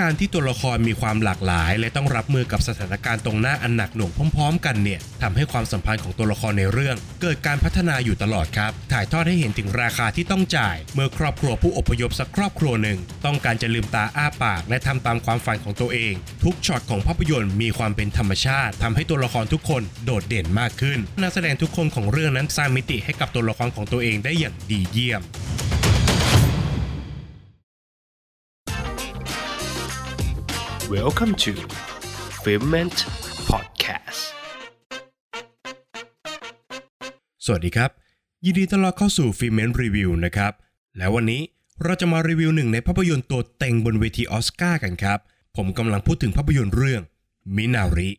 การที่ตัวละครมีความหลากหลาย และต้องรับมือกับสถานการณ์ตรงหน้าอันหนักหน่วงพร้อมๆ กันเนี่ยทำให้ความสัมพันธ์ของตัวละครในเรื่อง เกิดการพัฒนาอยู่ตลอดครับ ถ่ายทอดให้เห็นถึงราคาที่ต้องจ่าย เมื่อครอบครัวผู้อพยพสักครอบครัวหนึ่ง ต้องการจะลืมตาอ้าปาก และทำตามความฝันของตัวเอง ทุกช็อตของภาพยนตร์มีความเป็นธรรมชาติทำให้ตัวละครทุกคนโดดเด่นมากขึ้นนักแสดงทุกคนของเรื่องนั้นสร้างมิติให้กับตัวละครของตัวเองได้อย่างดีเยี่ยม Welcome to Filment Podcast สวัสดีครับ ยินดีต้อนรับเข้าสู่ฟิเมนรีวิวนะครับ แล้ววันนี้เราจะมารีวิวหนึ่งในภาพยนตร์ตัวเต็งบนเวทีออสการ์กันครับ ผมกำลังพูดถึงภาพยนตร์เรื่องมินาริ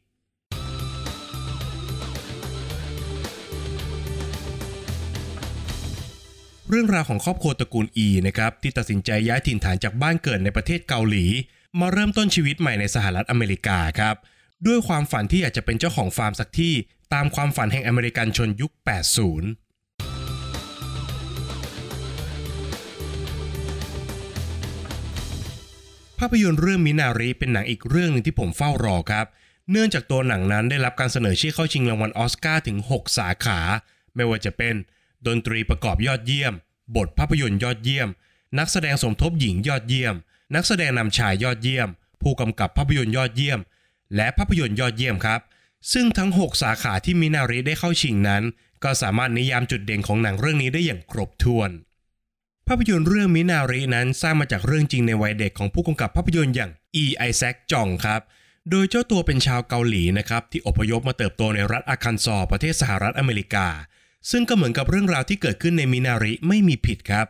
เรื่องราวของครอบครัวตระกูลอีนะครับที่ตัดสินใจย้ายถิ่นฐานจากบ้านเกิดในประเทศเกาหลี มาเริ่มต้นชีวิตใหม่ในสหรัฐอเมริกาครับ ด้วยความฝันที่อยากจะเป็นเจ้าของฟาร์มสักที่ ตามความฝันแห่งอเมริกันชนยุค 80ภาพยนตร์เรื่องมินาริเป็นหนังอีกเรื่องหนึ่งที่ผมเฝ้ารอครับ เนื่องจากตัวหนังนั้นได้รับการเสนอชื่อเข้าชิงรางวัลออสการ์ถึง 6 สาขา ไม่ว่าจะเป็น ดนตรีประกอบยอดเยี่ยม บทภาพยนตร์ยอดเยี่ยม นักแสดงสมทบหญิงยอดเยี่ยม นักแสดงนำชายยอดเยี่ยม ผู้กำกับภาพยนตร์ยอดเยี่ยม และภาพยนตร์ยอดเยี่ยมครับ ซึ่งทั้ง 6 สาขาที่มินาริได้เข้าชิงนั้น ก็สามารถนิยามจุดเด่นของหนังเรื่องนี้ได้อย่างครบถ้วน ภาพยนตร์เรื่องมินารินั้นสร้างมาจากเรื่องจริงในวัยเด็กของผู้กำกับภาพยนตร์อย่างอีไอแซคจองครับโดยเจ้าตัวเป็นชาวเกาหลีนะครับที่อพยพมาเติบโตในรัฐอาคันซอประเทศสหรัฐอเมริกา ซึ่งก็เหมือนกับเรื่องราวที่เกิดขึ้นในมินาริไม่มีผิดครับ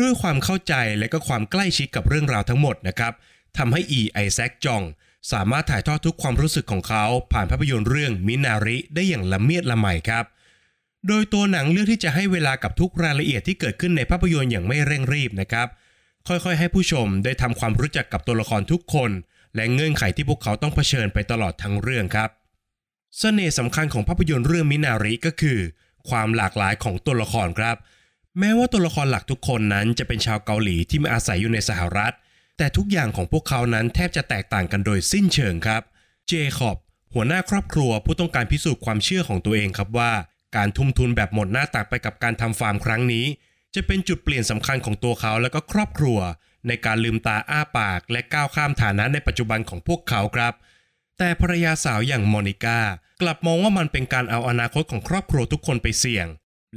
ด้วยความเข้าใจและก็ความใกล้ชิดกับเรื่องราวทั้งหมดนะครับทำให้อีไอแซคจองสามารถถ่ายทอดทุกความรู้สึกของเขาผ่านภาพยนตร์เรื่องมินาริได้อย่างละเมียดละไมครับ โดยตัวหนังเลือกที่จะให้เวลากับทุกรายละเอียดที่เกิดขึ้นในภาพยนตร์อย่างไม่เร่งรีบนะครับ ค่อยๆ ให้ผู้ชมได้ทำความรู้จักกับตัวละครทุกคน และเงื่อนไขที่พวกเขาต้องเผชิญไปตลอดทั้งเรื่องครับเสน่ห์สำคัญของภาพยนตร์เรื่องมินาริก็คือ ความหลากหลายของตัวละครครับ แม้ว่าตัวละครหลักทุกคนนั้นจะเป็นชาวเกาหลีที่มาอาศัยอยู่ในสหรัฐ แต่ทุกอย่างของพวกเขานั้นแทบจะแตกต่างกันโดยสิ้นเชิงครับ เจคอบหัวหน้าครอบครัวผู้ต้องการพิสูจน์ความเชื่อของตัวเองครับว่า การทุ่มทุนแบบหมดหน้าตักไปกับการทำฟาร์มครั้งนี้ จะเป็นจุดเปลี่ยนสำคัญของตัวเขาและก็ครอบครัว ในการลืมตาอ้าปาก และก้าวข้ามฐานะในปัจจุบันของพวกเขาครับ แต่ภรรยาสาวอย่างมอนิก้ากลับมองว่ามันเป็นการเอาอนาคตของครอบครัวทุกคนไปเสี่ยง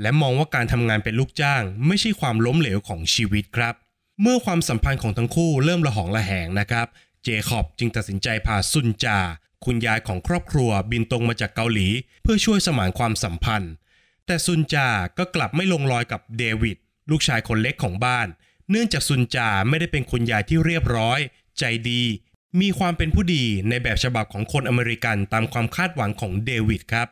และมองว่าการทำงานเป็นลูกจ้าง ไม่ใช่ความล้มเหลวของชีวิตครับ เมื่อความสัมพันธ์ของทั้งคู่เริ่มระหองระแหงนะครับ เจคอบจึงตัดสินใจพาซุนจา คุณยายของครอบครัวบินตรงมาจากเกาหลี เพื่อช่วยสมานความสัมพันธ์ แต่ซุนจาก็กลับไม่ลงรอยกับเดวิดลูกชายคนเล็กของบ้าน เนื่องจากซุนจาไม่ได้เป็นคุณยายที่เรียบร้อย ใจดี มีความเป็นผู้ดีในแบบฉบับของคนอเมริกันตามความคาดหวังของเดวิดครับ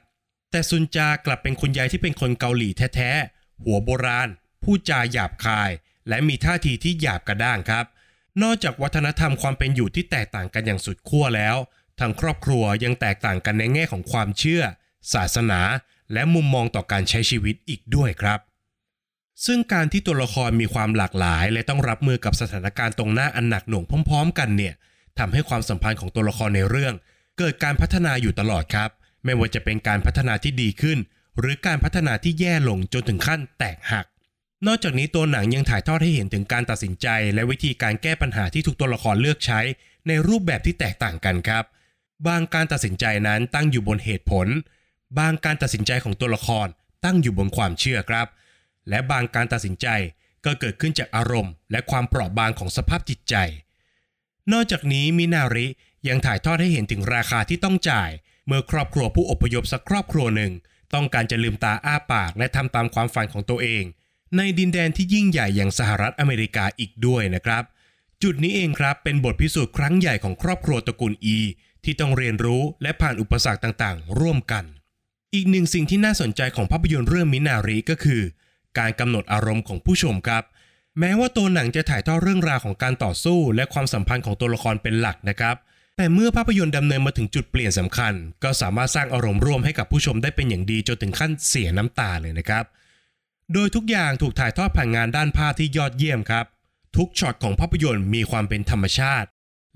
แต่ซุนจากลับเป็นคุณยายที่เป็นคนเกาหลีแท้ๆ หัวโบราณ พูดจาหยาบคาย และมีท่าทีที่หยาบกระด้างครับ นอกจากวัฒนธรรมความเป็นอยู่ที่แตกต่างกันอย่างสุดขั้วแล้ว ทางครอบครัวยังแตกต่างกันในแง่ของความเชื่อ ศาสนา และมุมมองต่อการใช้ชีวิตอีกด้วยครับ ซึ่งการที่ตัวละครมีความหลากหลาย และต้องรับมือกับสถานการณ์ตรงหน้าอันหนักหน่วงพร้อม ๆ กันเนี่ยทำให้ความสัมพันธ์ของตัวละครในเรื่อง เกิดการพัฒนาอยู่ตลอดครับ ไม่ว่าจะเป็นการพัฒนาที่ดีขึ้น หรือการพัฒนาที่แย่ลงจนถึงขั้นแตกหัก นอกจากนี้ตัวหนังยังถ่ายทอดให้เห็นถึงการตัดสินใจ และวิธีการแก้ปัญหาที่ทุกตัวละครเลือกใช้ ในรูปแบบที่แตกต่างกันครับ บางการตัดสินใจนั้นตั้งอยู่บนเหตุผล บางการตัดสินใจของตัวละครตั้งอยู่บนความเชื่อครับ และบางการตัดสินใจก็เกิดขึ้นจากอารมณ์ และความเปราะบางของสภาพจิตใจ นอกจากนี้มินาริยังถ่ายทอดให้เห็นถึงราคาที่ต้องจ่าย เมื่อครอบครัวผู้อพยพสักครอบครัวหนึ่ง ต้องการจะลืมตาอ้าปากและทำตามความฝันของตัวเอง ในดินแดนที่ยิ่งใหญ่อย่างสหรัฐอเมริกาอีกด้วยนะครับ จุดนี้เองครับเป็นบทพิสูจน์ครั้งใหญ่ของครอบครัวตระกูลอีที่ต้องเรียนรู้และผ่านอุปสรรคต่างๆ ร่วมกัน อีกหนึ่งสิ่งที่น่าสนใจของภาพยนตร์เรื่องมินาริก็คือ การกำหนดอารมณ์ของผู้ชมครับ แม้ว่าตัวหนังจะถ่ายทอดเรื่องราวของการต่อสู้ และความสัมพันธ์ของตัวละครเป็นหลักนะครับ แต่เมื่อภาพยนตร์ดำเนินมาถึงจุดเปลี่ยนสำคัญ ก็สามารถสร้างอารมณ์ร่วมให้กับผู้ชมได้เป็นอย่างดีจนถึงขั้นเสียน้ำตาเลยนะครับ โดยทุกอย่างถูกถ่ายทอดผ่านงานด้านภาพที่ยอดเยี่ยมครับ ทุกช็อตของภาพยนตร์มีความเป็นธรรมชาติ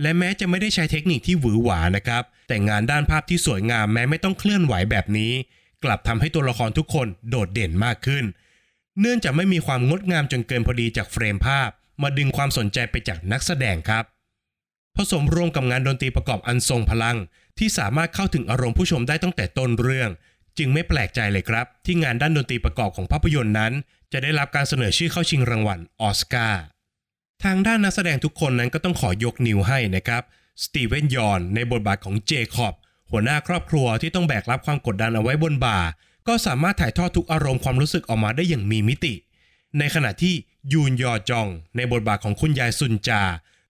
และแม้จะไม่ได้ใช้เทคนิคที่หวือหวานะครับ แต่งานด้านภาพที่สวยงามแม้ไม่ต้องเคลื่อนไหวแบบนี้ กลับทำให้ตัวละครทุกคนโดดเด่นมากขึ้น เนื่องจากไม่มีความงดงามจนเกินพอดีจากเฟรมภาพ มาดึงความสนใจไปจากนักแสดงครับ ผสมรวมกับงานดนตรีประกอบอันทรงพลัง ที่สามารถเข้าถึงอารมณ์ผู้ชมได้ตั้งแต่ต้นเรื่อง จึงไม่แปลกใจเลยครับ ที่งานด้านดนตรีประกอบของภาพยนตร์นั้น จะได้รับการเสนอชื่อเข้าชิงรางวัลออสการ์ทางด้านนักแสดงทุกคนนั้นก็ต้องขอยกนิ้วให้นะครับสตีเวนยอนในบทบาทของเจคอบหัวหน้าครอบครัวที่ต้องแบกรับความกดดันเอาไว้บนบ่า ก็สามารถถ่ายทอดทุกอารมณ์ความรู้สึกออกมาได้อย่างมีมิติ ในขณะที่ยูนยอจอง ในบทบาทของคุณยายซุนจา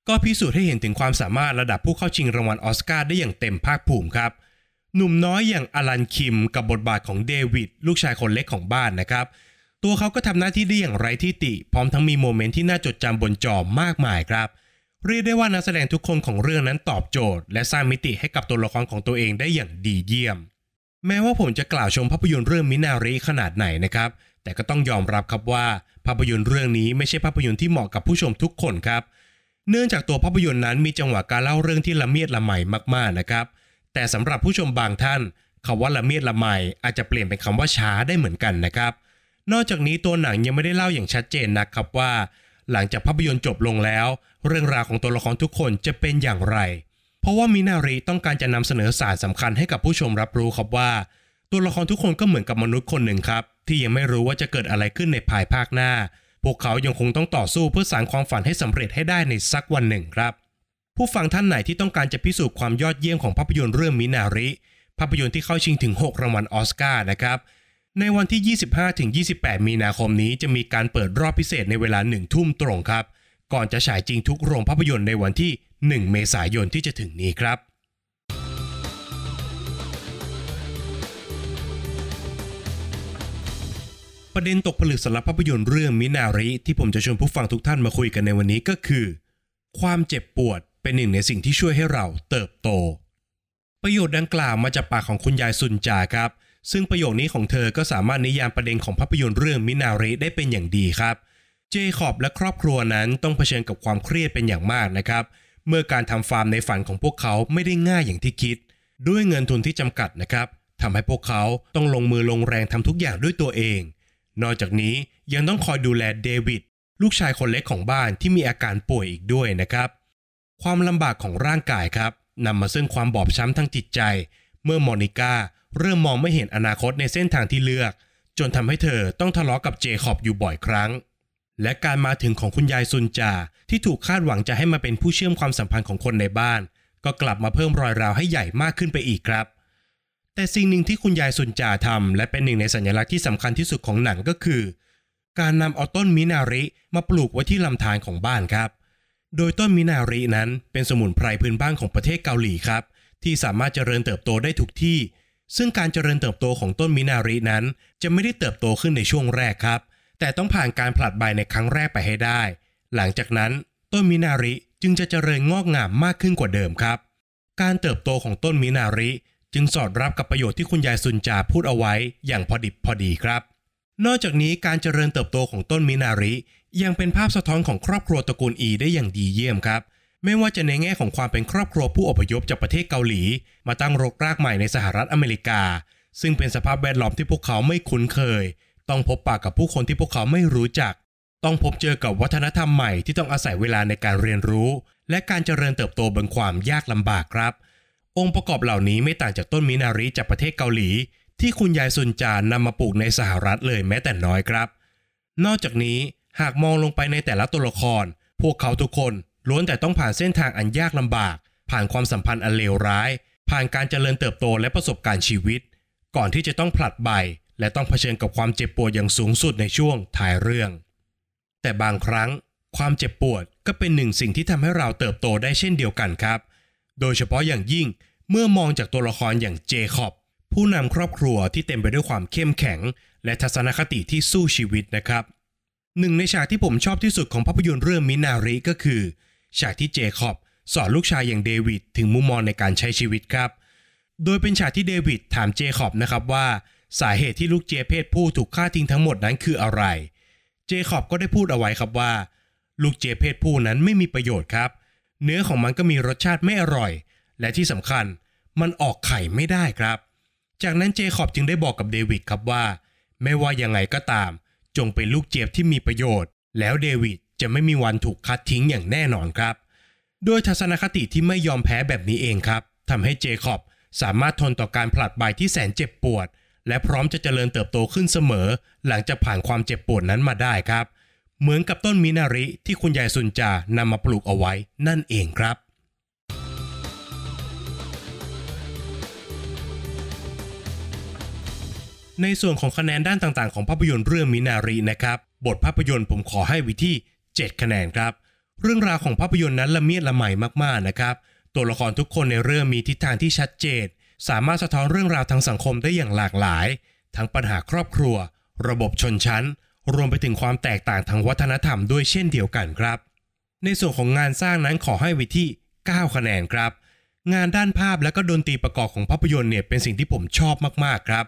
ก็พิสูจน์ให้เห็นถึงความสามารถระดับผู้เข้าชิงรางวัลออสการ์ได้อย่างเต็มภาคภูมิครับ หนุ่มน้อยอย่างอลันคิมกับบทบาทของเดวิดลูกชายคนเล็กของบ้านนะครับ ตัวเขาก็ทำหน้าที่ได้อย่างไร้ที่ติ พร้อมทั้งมีโมเมนต์ที่น่าจดจำบนจอมากมายครับ เรียกได้ว่านักแสดงทุกคนของเรื่องนั้นตอบโจทย์ และสร้างมิติให้กับตัวละครของตัวเองได้อย่างดีเยี่ยม แม้ว่าผมจะกล่าวชมภาพยนตร์เรื่องมินาริขนาดไหนนะครับแต่ก็ต้องยอมรับครับว่า ภาพยนตร์เรื่องนี้ไม่ใช่ภาพยนตร์ที่เหมาะกับผู้ชมทุกคนครับเเนื่องจากตัวภาพยนตร์นั้นมีจังหวะการเล่าเรื่องที่ละเมียดละไมมากๆนะครับ แต่สำหรับผู้ชมบางท่านคำว่าละเมียดละไมอาจจะเปลี่ยนเป็นคำว่าช้าได้เหมือนกันนะครับ นอกจากนี้ตัวหนังยังไม่ได้เล่าอย่างชัดเจนนะครับว่า หลังจากภาพยนตร์จบลงแล้ว เรื่องราวของตัวละครทุกคนจะเป็นอย่างไร เพราะว่ามินารีต้องการจะนำเสนอสารสำคัญให้กับผู้ชมรับรู้ครับว่า ตัวละครทุกคนก็เหมือนกับมนุษย์คนหนึ่งครับ ที่ยังไม่รู้ว่าจะเกิดอะไรขึ้นในภายภาคหน้า วกเขายังคงต้องต่อสู้เพื่อสานความฝันให้สำเร็จให้ได้ในสักวันหนึ่งครับ ผู้ฟังท่านไหนที่ต้องการจะพิสูจน์ความยอดเยี่ยมของภาพยนตร์เรื่องมินาริ ภาพยนตร์ที่เข้าชิงถึง 6 รางวัลออสการ์นะครับในวันที่ 25-28 มีนาคมนี้จะมีการเปิดรอบพิเศษในเวลา 1 ทุ่มตรงครับ ก่อนจะฉายจริงทุกโรงภาพยนตร์ในวันที่ 1 เมษายนที่จะถึงนี้ครับ ประเด็นตกผลึกสำหรับภาพยนตร์เรื่องมินาริที่ผมจะชวนผู้ฟังทุกท่านมาคุยกันในวันนี้ก็คือ ความเจ็บปวดเป็นหนึ่งในสิ่งที่ช่วยให้เราเติบโต ประโยชน์ดังกล่าวมาจากปากของคุณยายซุนจาครับ ซึ่งประโยคนี้ของเธอก็สามารถนิยามประเด็นของภาพยนตร์เรื่องมินาริได้เป็นอย่างดีครับ เจคอบและครอบครัวนั้นต้องเผชิญกับความเครียดเป็นอย่างมากนะครับ เมื่อการทำฟาร์มในฝันของพวกเขาไม่ได้ง่ายอย่างที่คิด ด้วยเงินทุนที่จำกัดนะครับทำให้พวกเขาต้องลงมือลงแรงทำทุกอย่างด้วยตัวเอง นอกจากนี้ยังต้องคอยดูแลเดวิดลูกชายคนเล็กของบ้านที่มีอาการป่วยอีกด้วยนะครับ ความลำบากของร่างกายครับนำมาซึ่งความบอบช้ำทางจิตใจ เมื่อมอนิก้าเริ่มมองไม่เห็นอนาคตในเส้นทางที่เลือก จนทำให้เธอต้องทะเลาะกับเจคอบอยู่บ่อยครั้ง และการมาถึงของคุณยายซุนจา ที่ถูกคาดหวังจะให้มาเป็นผู้เชื่อมความสัมพันธ์ของคนในบ้าน ก็กลับมาเพิ่มรอยราวให้ใหญ่มากขึ้นไปอีกครับ แต่สิ่งหนึ่งที่คุณยายซุนจาทำและเป็นหนึ่งในสัญลักษณ์ที่สำคัญที่สุดของหนังก็คือ การนำเอาต้นมินาริมาปลูกไว้ที่ลำธารของบ้านครับ โดยต้นมินารินั้นเป็นสมุนไพรพื้นบ้านของประเทศเกาหลีครับ ที่สามารถเจริญเติบโตได้ทุกที่ ซึ่งการเจริญเติบโตของต้นมินารินั้น จะไม่ได้เติบโตขึ้นในช่วงแรกครับ แต่ต้องผ่านการผลัดใบในครั้งแรกไปให้ได้ หลังจากนั้นต้นมินาริจึงจะเจริญงอกงามมากขึ้นกว่าเดิมครับ การเติบโตของต้นมินาริ จึงสอดรับกับประโยชน์ที่คุณยายซุนจาพูดเอาไว้อย่างพอดิบพอดีครับ นอกจากนี้การเจริญเติบโตของต้นมินาริ ยังเป็นภาพสะท้อนของครอบครัวตระกูลอีได้อย่างดีเยี่ยมครับ ไม่ว่าจะในแง่ของความเป็นครอบครัวผู้อพยพจากประเทศเกาหลี มาตั้งรกรากใหม่ในสหรัฐอเมริกา ซึ่งเป็นสภาพแวดล้อมที่พวกเขาไม่คุ้นเคย ต้องพบปะกับผู้คนที่พวกเขาไม่รู้จัก ต้องพบเจอกับวัฒนธรรมใหม่ที่ต้องอาศัยเวลาในการเรียนรู้ และการเจริญเติบโตบนความยากลำบากครับ องค์ประกอบเหล่านี้ไม่ต่างจากต้นมินาริจากประเทศเกาหลี ที่คุณยายซุนจานนำมาปลูกในสหรัฐเลยแม้แต่น้อยครับ นอกจากนี้หากมองลงไปในแต่ละตัวละคร พวกเขาทุกคนล้วนแต่ต้องผ่านเส้นทางอันยากลำบาก ผ่านความสัมพันธ์อันเลวร้าย ผ่านการเจริญเติบโตและประสบการณ์ชีวิต ก่อนที่จะต้องผลัดใบ และต้องเผชิญกับความเจ็บปวดอย่างสูงสุดในช่วงท้ายเรื่อง แต่บางครั้ง ความเจ็บปวดก็เป็นหนึ่งสิ่งที่ทำให้เราเติบโตได้เช่นเดียวกันครับ โดยเฉพาะอย่างยิ่งเมื่อมองจากตัวละครอย่างเจคอบ ผู้นำครอบครัวที่เต็มไปด้วยความเข้มแข็ง และทัศนคติที่สู้ชีวิตนะครับหนึ่งในฉากที่ผมชอบที่สุดของภาพยนตร์เรื่องมินาริก็คือ ฉากที่เจคอบสอนลูกชายอย่างเดวิดถึงมุมมองในการใช้ชีวิตครับ โดยเป็นฉากที่เดวิดถามเจคอบนะครับว่า สาเหตุที่ลูกเจเพศผู้ถูกฆ่าทิ้งทั้งหมดนั้นคืออะไร เจคอบก็ได้พูดเอาไว้ครับว่า ลูกเจเพศผู้นั้นไม่มีประโยชน์ครับเเนื้อของมันก็มีรสชาติไม่อร่อย และที่สำคัญมันออกไข่ไม่ได้ครับ จากนั้นเจคอบจึงได้บอกกับเดวิดครับว่า ไม่ว่ายังไงก็ตาม จงเป็นลูกเจี๊ยบที่มีประโยชน์ แล้วเดวิดจะไม่มีวันถูกคัดทิ้งอย่างแน่นอนครับ โดยทัศนคติที่ไม่ยอมแพ้แบบนี้เองครับทำให้เจคอบสามารถทนต่อการผลัดใบที่แสนเจ็บปวด และพร้อมจะเจริญเติบโตขึ้นเสมอ หลังจากผ่านความเจ็บปวดนั้นมาได้ครับ เหมือนกับต้นมินาริที่คุณยายสุนจานำมาปลูกเอาไว้นั่นเองครับ ในส่วนของคะแนนด้านต่างๆ ของภาพยนตร์เรื่องมินารินะครับ บทภาพยนตร์ผมขอให้วิที่ 7 คะแนนครับ เรื่องราวของภาพยนตร์นั้นละเมียดละไมมากๆนะครับ ตัวละครทุกคนในเรื่องมีทิศทางที่ชัดเจน สามารถสะท้อนเรื่องราวทางสังคมได้อย่างหลากหลาย ทั้งปัญหาครอบครัว ระบบชนชั้น รวมไปถึงความแตกต่างทางวัฒนธรรมด้วยเช่นเดียวกันครับ ในส่วนของงานสร้างนั้นขอให้ไว้ที่ 9 คะแนนครับ งานด้านภาพและก็ดนตรีประกอบของภาพยนตร์เนี่ยเป็นสิ่งที่ผมชอบมากๆครับ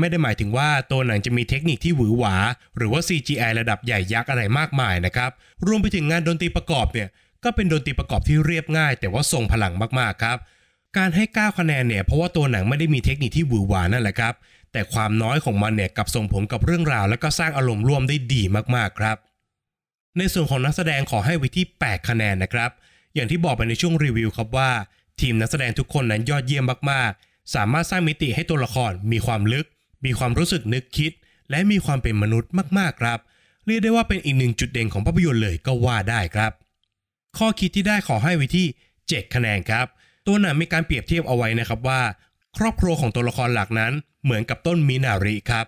ไม่ได้หมายถึงว่าตัวหนังจะมีเทคนิคที่หวือหวา หรือว่า CGI ระดับใหญ่ยักษ์อะไรมากมายนะครับ รวมไปถึงงานดนตรีประกอบเนี่ยก็เป็นดนตรีประกอบที่เรียบง่าย แต่ว่าทรงพลังมากๆครับการให้ 9 คะแนนเนี่ยเพราะว่าตัวหนังไม่ได้มีเทคนิคที่หวือหวานั่นแหละครับ แต่ความน้อยของมันเนี่ยกับส่งผลกับเรื่องราว และก็สร้างอารมณ์ร่วมได้ดีมากๆครับ ในส่วนของนักแสดงขอให้ไว้ที่ 8 คะแนนนะครับ อย่างที่บอกไปในช่วงรีวิวครับว่า ทีมนักแสดงทุกคนนั้นยอดเยี่ยมมากๆ สามารถสร้างมิติให้ตัวละคร มีความลึก มีความรู้สึกนึกคิด และมีความเป็นมนุษย์มากๆครับ เรียกได้ว่าเป็นอีกหนึ่งจุดเด่นของภาพยนตร์เลยก็ว่าได้ครับ ข้อคิดที่ได้ขอให้ไว้ที่ 7 คะแนนครับตัวหนังมีการเปรียบเทียบเอาไว้นะครับว่า ครอบครัวของตัวละครหลักนั้นเหมือนกับต้นมินาริครับ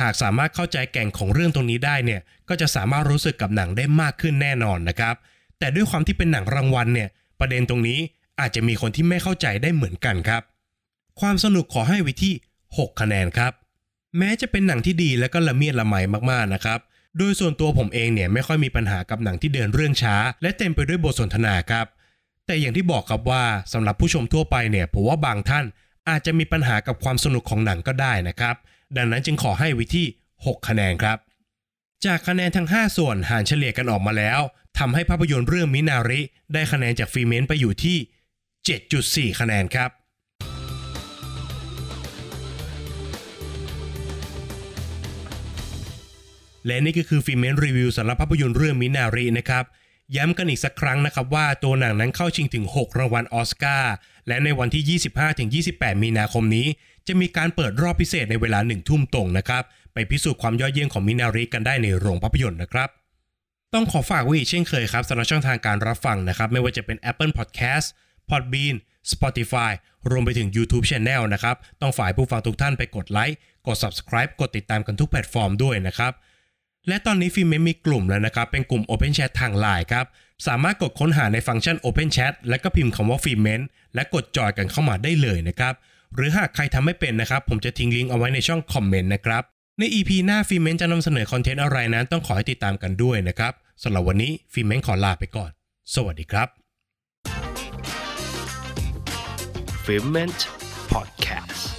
หากสามารถเข้าใจแก่งของเรื่องตรงนี้ได้เนี่ยก็จะสามารถรู้สึกกับหนังได้มากขึ้นแน่นอนนะครับ แต่ด้วยความที่เป็นหนังรางวัลเนี่ยประเด็นตรงนี้อาจจะมีคนที่ไม่เข้าใจได้เหมือนกันครับ ความสนุกขอให้ว้ที่ 6 คะแนนครับ แม้จะเป็นหนังที่ดีและก็ละเมียดละไมมากๆนะครับ โดยส่วนตัวผมเองเนี่ยไม่ค่อยมีปัญหากับหนังที่เดินเรื่องช้า และเต็มไปด้วยบทสนทนาครับ แต่อย่างที่บอกครับว่าสำหรับผู้ชมทั่วไปเนี่ยผมว่าบางท่าน อาจจะมีปัญหากับความสนุกของหนังก็ได้นะครับ ดังนั้นจึงขอให้ไว้ที่ 6 คะแนนครับ จากคะแนนทั้ง 5 ส่วนหารเฉลี่ยกันออกมาแล้วทำให้ภาพยนตร์เรื่องมินาริ ได้คะแนนจากฟีเมนต์ไปอยู่ที่ 7.4 คะแนนครับและนี่ก็คือฟิล์มเมนรีวิวสำหรับภาพยนตร์เรื่องมินารีนะครับ ย้ำกันอีกสักครั้งนะครับว่าตัวหนังนั้นเข้าชิงถึง 6 รางวัลออสการ์ และในวันที่ 25-28 มีนาคมนี้ จะมีการเปิดรอบพิเศษในเวลา1ทุ่มตรงนะครับ ไปพิสูจน์ความยอดเยี่ยมของมินารีกันได้ในโรงภาพยนตร์นะครับ ต้องขอฝากไว้อีกเช่นเคยครับสำหรับช่องทางการรับฟังนะครับ ไม่ว่าจะเป็น Apple Podcast Podbean Spotify รวมไปถึง YouTube Channel นะครับ ต้องฝากผู้ฟังทุกท่านไปกดไลค์กด Subscribe กดติดตามกันทุกแพลตฟอร์มด้วยนะครับและตอนนี้ฟิล์มเมนมีกลุ่มแล้วนะครับ เป็นกลุ่ม Open Chat ทางไลน์ครับ สามารถกดค้นหาในฟังก์ชัน Open Chat และก็พิมพ์คำว่าฟิล์มเมนและกดจอยกันเข้ามาได้เลยนะครับ หรือหากใครทำไม่เป็นนะครับ ผมจะทิ้งลิงก์เอาไว้ในช่องคอมเมนต์นะครับ ใน EP หน้าฟิล์มเมนจะนำเสนอคอนเทนต์อะไรนั้นต้องขอให้ติดตามกันด้วยนะครับสำหรับวันนี้ฟิล์มเมนขอลาไปก่อน สวัสดีครับ f i l m e n t Podcast